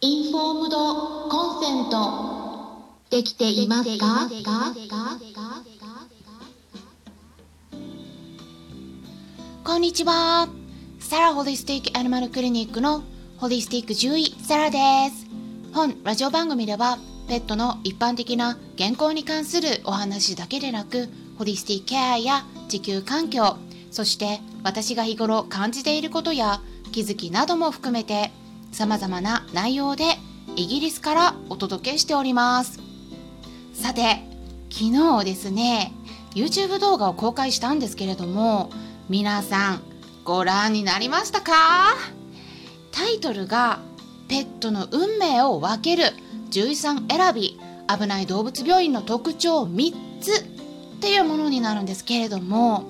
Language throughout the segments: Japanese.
インフォームドコンセントできていますか？こんにちは。サラホリスティックアニマルクリニックのホリスティック獣医サラです。本ラジオ番組ではペットの一般的な健康に関するお話だけでなくホリスティックケアや地球環境そして私が日頃感じていることや気づきなども含めて様々な内容でイギリスからお届けしております。さて昨日ですね YouTube 動画を公開したんですけれども皆さんご覧になりましたか？タイトルがペットの運命を分ける獣医さん選び危ない動物病院の特徴3つっていうものになるんですけれども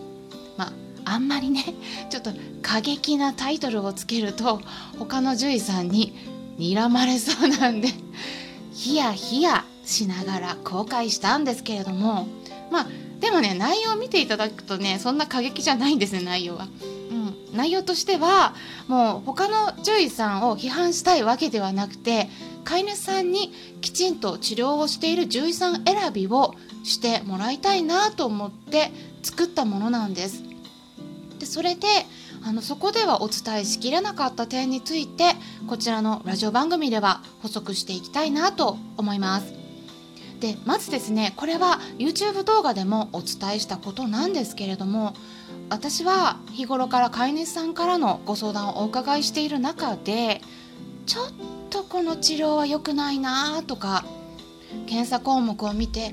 あんまりね ちょっと過激なタイトルをつけると他の獣医さんに睨まれそうなんで ヒヤヒヤしながら公開したんですけれどもまあでもね内容を見ていただくとねそんな過激じゃないんですね内容は。うん、内容としてはもう他の獣医さんを批判したいわけではなくて飼い主さんにきちんと治療をしている獣医さん選びをしてもらいたいなと思って作ったものなんです。でそれであのそこではお伝えしきれなかった点についてこちらのラジオ番組では補足していきたいなと思います。でまずですねこれは YouTube 動画でもお伝えしたことなんですけれども私は日頃から飼い主さんからのご相談をお伺いしている中でちょっとこの治療は良くないなとか検査項目を見て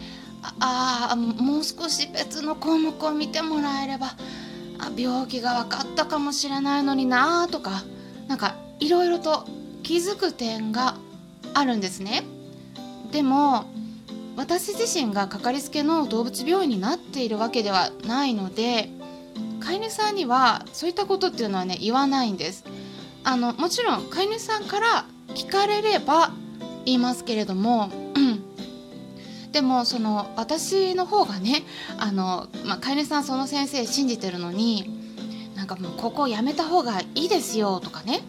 ああもう少し別の項目を見てもらえればあ病気が分かったかもしれないのになとかなんかいろいろと気づく点があるんですね。でも私自身がかかりつけの動物病院になっているわけではないので飼い主さんにはそういったことっていうのはね言わないんです。あのもちろん飼い主さんから聞かれれば言いますけれども、でもその私の方がねあの、まあ、飼い主さんその先生信じてるのになんかもうここやめた方がいいですよとかね、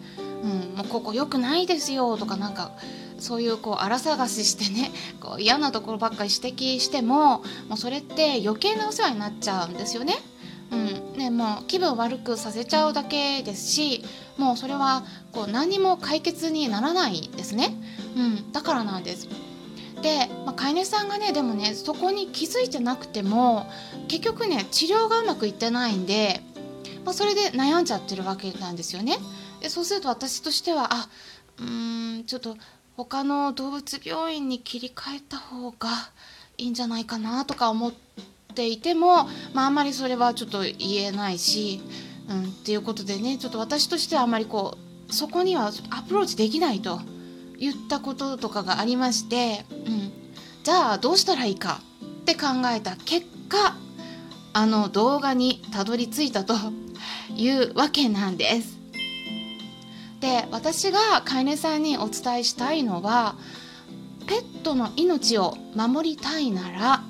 うん、もうここ良くないですよとかなんかそういうこう荒探ししてねこう嫌なところばっかり指摘してももうそれって余計なお世話になっちゃうんですよね。うんね、もう気分悪くさせちゃうだけですしもうそれはこう何も解決にならないですね、うん、だからなんです。で、まあ、飼い主さんがねでもねそこに気づいてなくても結局ね治療がうまくいってないんで、まあ、それで悩んじゃってるわけなんですよね。でそうすると私としてはあうーんちょっと他の動物病院に切り替えた方がいいんじゃないかなとか思っていても、まあ、んまりそれはちょっと言えないし、うん、っていうことでねちょっと私としてはあんまりこうそこにはアプローチできないと。言ったこととかがありまして、うん、じゃあどうしたらいいかって考えた結果あの動画にたどり着いたというわけなんです。で私が飼い主さんにお伝えしたいのはペットの命を守りたいなら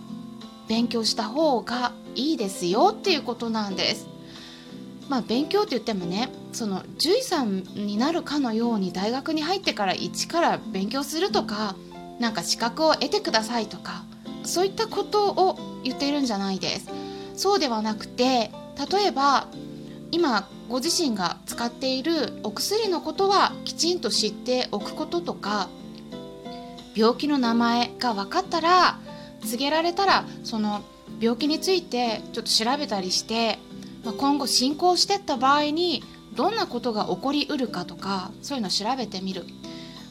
勉強した方がいいですよっていうことなんです。まあ勉強って言ってもねその獣医さんになるかのように大学に入ってから一から勉強するとかなんか資格を得てくださいとかそういったことを言っているんじゃないです。そうではなくて例えば今ご自身が使っているお薬のことはきちんと知っておくこととか病気の名前が分かったら告げられたらその病気についてちょっと調べたりして、まあ、今後進行していった場合にどんなことが起こりうるかとかそういうのを調べてみる。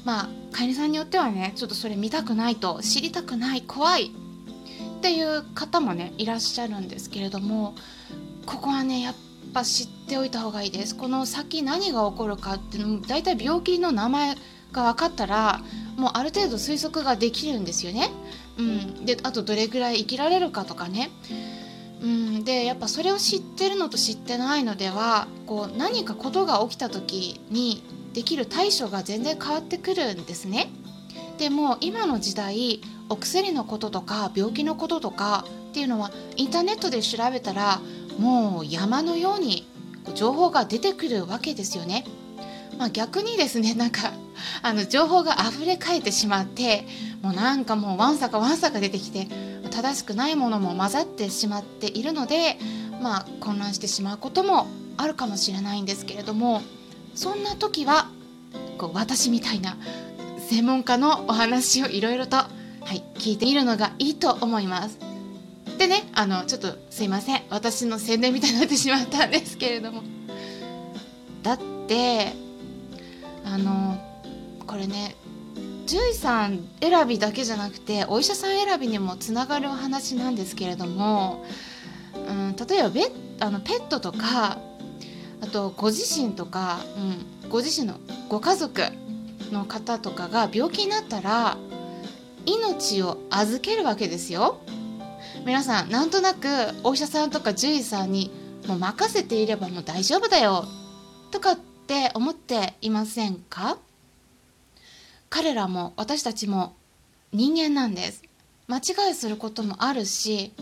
まあ飼い主さんによってはねちょっとそれ見たくないと知りたくない怖いっていう方もねいらっしゃるんですけれどもここはねやっぱ知っておいた方がいいです。この先何が起こるかっていうのも大体病気の名前が分かったらもうある程度推測ができるんですよね。うん、であとどれぐらい生きられるかとかね。うん、でやっぱそれを知ってるのと知ってないのではこう何かことが起きた時にできる対処が全然変わってくるんですね。でも今の時代お薬のこととか病気のこととかっていうのはインターネットで調べたらもう山のように情報が出てくるわけですよね。まあ、逆にですねなんかあの情報が溢れかえってしまってもうなんかもうわんさかわんさか出てきて正しくないものも混ざってしまっているので、まあ、混乱してしまうこともあるかもしれないんですけれどもそんな時はこう私みたいな専門家のお話をいろいろと、はい、聞いてみるのがいいと思います。でねあのちょっとすいません私の宣伝みたいになってしまったんですけれどもだってあのこれね獣医さん選びだけじゃなくてお医者さん選びにもつながるお話なんですけれども、うん、例えばベあのペットとかあとご自身とか、うん、ご自身のご家族の方とかが病気になったら命を預けるわけですよ。皆さんなんとなくお医者さんとか獣医さんにもう任せていればもう大丈夫だよとかって思っていませんか？彼らも私たちも人間なんです。間違いすることもあるし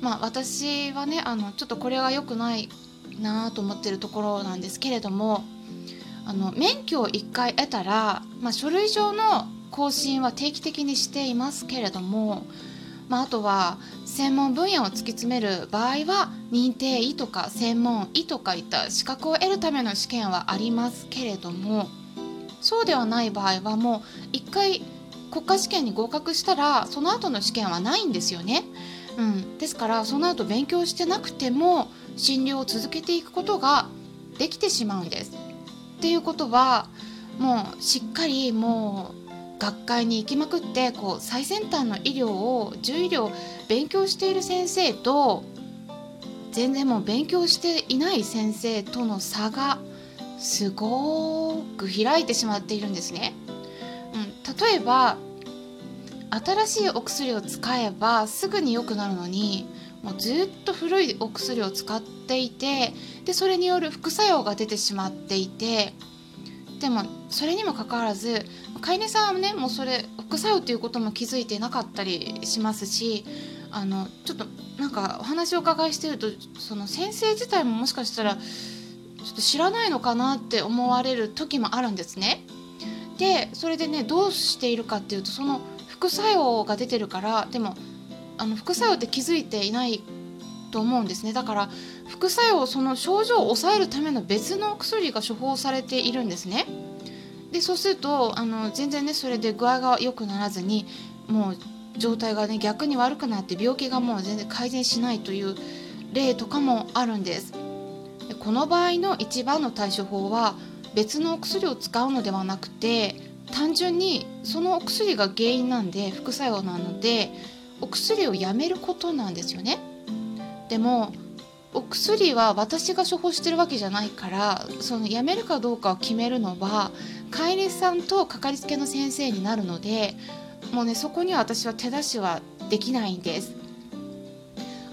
まあ私はねあのちょっとこれが良くないなと思ってるところなんですけれどもあの免許を1回得たら、まあ、書類上の更新は定期的にしていますけれども、まあ、あとは専門分野を突き詰める場合は認定医とか専門医とかいった資格を得るための試験はありますけれどもそうではない場合はもう1回国家試験に合格したらその後の試験はないんですよね。うん、ですからその後勉強してなくても診療を続けていくことができてしまうんです。っていうことはもうしっかりもう学会に行きまくってこう最先端の医療を獣医療勉強している先生と全然もう勉強していない先生との差がすごく開いてしまっているんですね。うん、例えば新しいお薬を使えばすぐに良くなるのにもうずっと古いお薬を使っていてでそれによる副作用が出てしまっていてでもそれにもかかわらず飼い主さんはねもうそれ副作用っていうことも気づいてなかったりしますしあのちょっとなんかお話をお伺いしてるとその先生自体ももしかしたらちょっと知らないのかなって思われる時もあるんですね。でそれでねどうしているかっていうとその副作用が出てるからでもあの副作用って気づいていないと思うんですね。だから副作用その症状を抑えるための別の薬が処方されているんですね。でそうするとあの全然ねそれで具合が良くならずにもう状態がね逆に悪くなって病気がもう全然改善しないという例とかもあるんです。この場合の一番の対処法は別のお薬を使うのではなくて単純にそのお薬が原因なんで副作用なのでお薬をやめることなんですよね。でもお薬は私が処方してるわけじゃないからそのやめるかどうかを決めるのは飼い主さんとかかりつけの先生になるのでもうねそこには私は手出しはできないんです。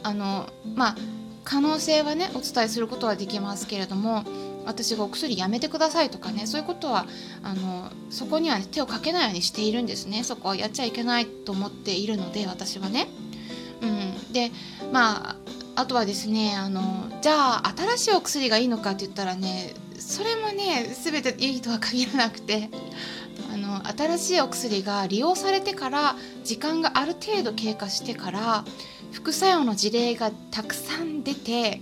あのまあ可能性はねお伝えすることはできますけれども私がお薬やめてくださいとかねそういうことはあのそこには、ね、手をかけないようにしているんですねそこはやっちゃいけないと思っているので私はね。うん、でまああとはですねあのじゃあ新しいお薬がいいのかって言ったらねそれもね全ていいとは限らなくてあの新しいお薬が利用されてから時間がある程度経過してから副作用の事例がたくさん出て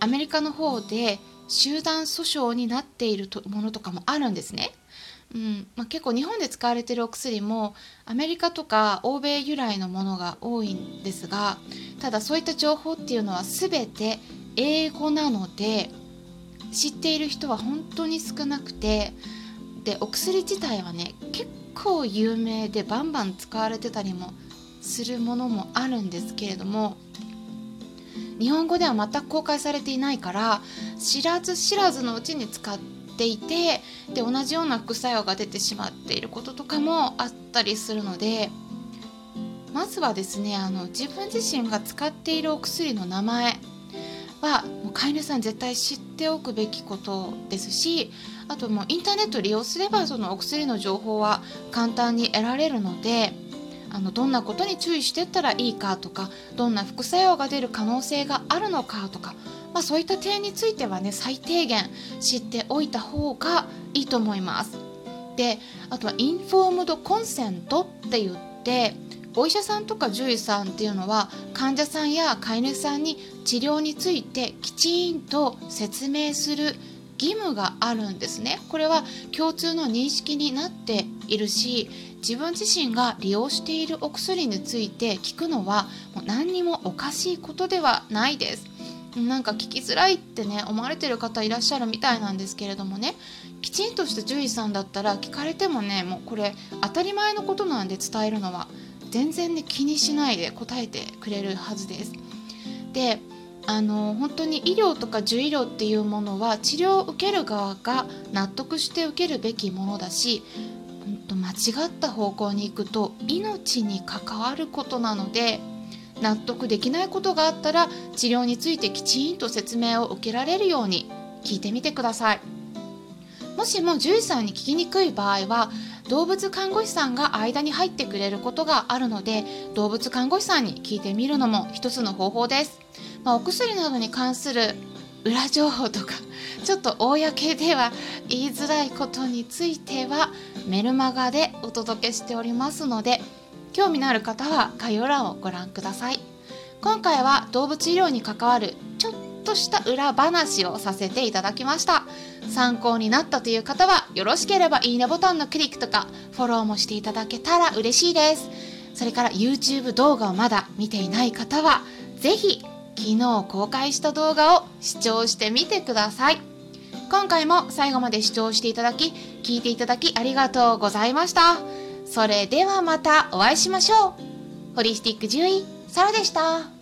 アメリカの方で集団訴訟になっているものとかもあるんですね。うんまあ、結構日本で使われてるお薬もアメリカとか欧米由来のものが多いんですがただそういった情報っていうのは全て英語なので知っている人は本当に少なくてでお薬自体はね結構有名でバンバン使われてたりもするものもあるんですけれども日本語では全く公開されていないから知らず知らずのうちに使っていてで同じような副作用が出てしまっていることとかもあったりするのでまずはですねあの自分自身が使っているお薬の名前はもう飼い主さん絶対知っておくべきことですしあともうインターネット利用すればそのお薬の情報は簡単に得られるのであのどんなことに注意していったらいいかとかどんな副作用が出る可能性があるのかとかまあ、そういった点についてはね最低限知っておいた方がいいと思います。であとはインフォームドコンセントって言ってお医者さんとか獣医さんっていうのは患者さんや飼い主さんに治療についてきちんと説明する義務があるんですね。これは共通の認識になっているし自分自身が利用しているお薬について聞くのはもう何にもおかしいことではないですなんか聞きづらいってね思われてる方いらっしゃるみたいなんですけれどもねきちんとした獣医さんだったら聞かれてもねもうこれ当たり前のことなんで伝えるのは全然ね気にしないで答えてくれるはずです。であの本当に医療とか獣医療っていうものは治療を受ける側が納得して受けるべきものだし間違った方向に行くと命に関わることなので納得できないことがあったら治療についてきちんと説明を受けられるように聞いてみてください。もしも獣医さんに聞きにくい場合は動物看護師さんが間に入ってくれることがあるので動物看護師さんに聞いてみるのも一つの方法です、まあ、お薬などに関する裏情報とかちょっと公では言いづらいことについてはメルマガでお届けしておりますので興味のある方は概要欄をご覧ください。今回は動物医療に関わるちょっとした裏話をさせていただきました。参考になったという方はよろしければいいねボタンのクリックとかフォローもしていただけたら嬉しいです。それから YouTube 動画をまだ見ていない方は是非昨日公開した動画を視聴してみてください。今回も最後まで視聴していただき聞いていただきありがとうございました。それではまたお会いしましょう。ホリスティック獣医サラでした。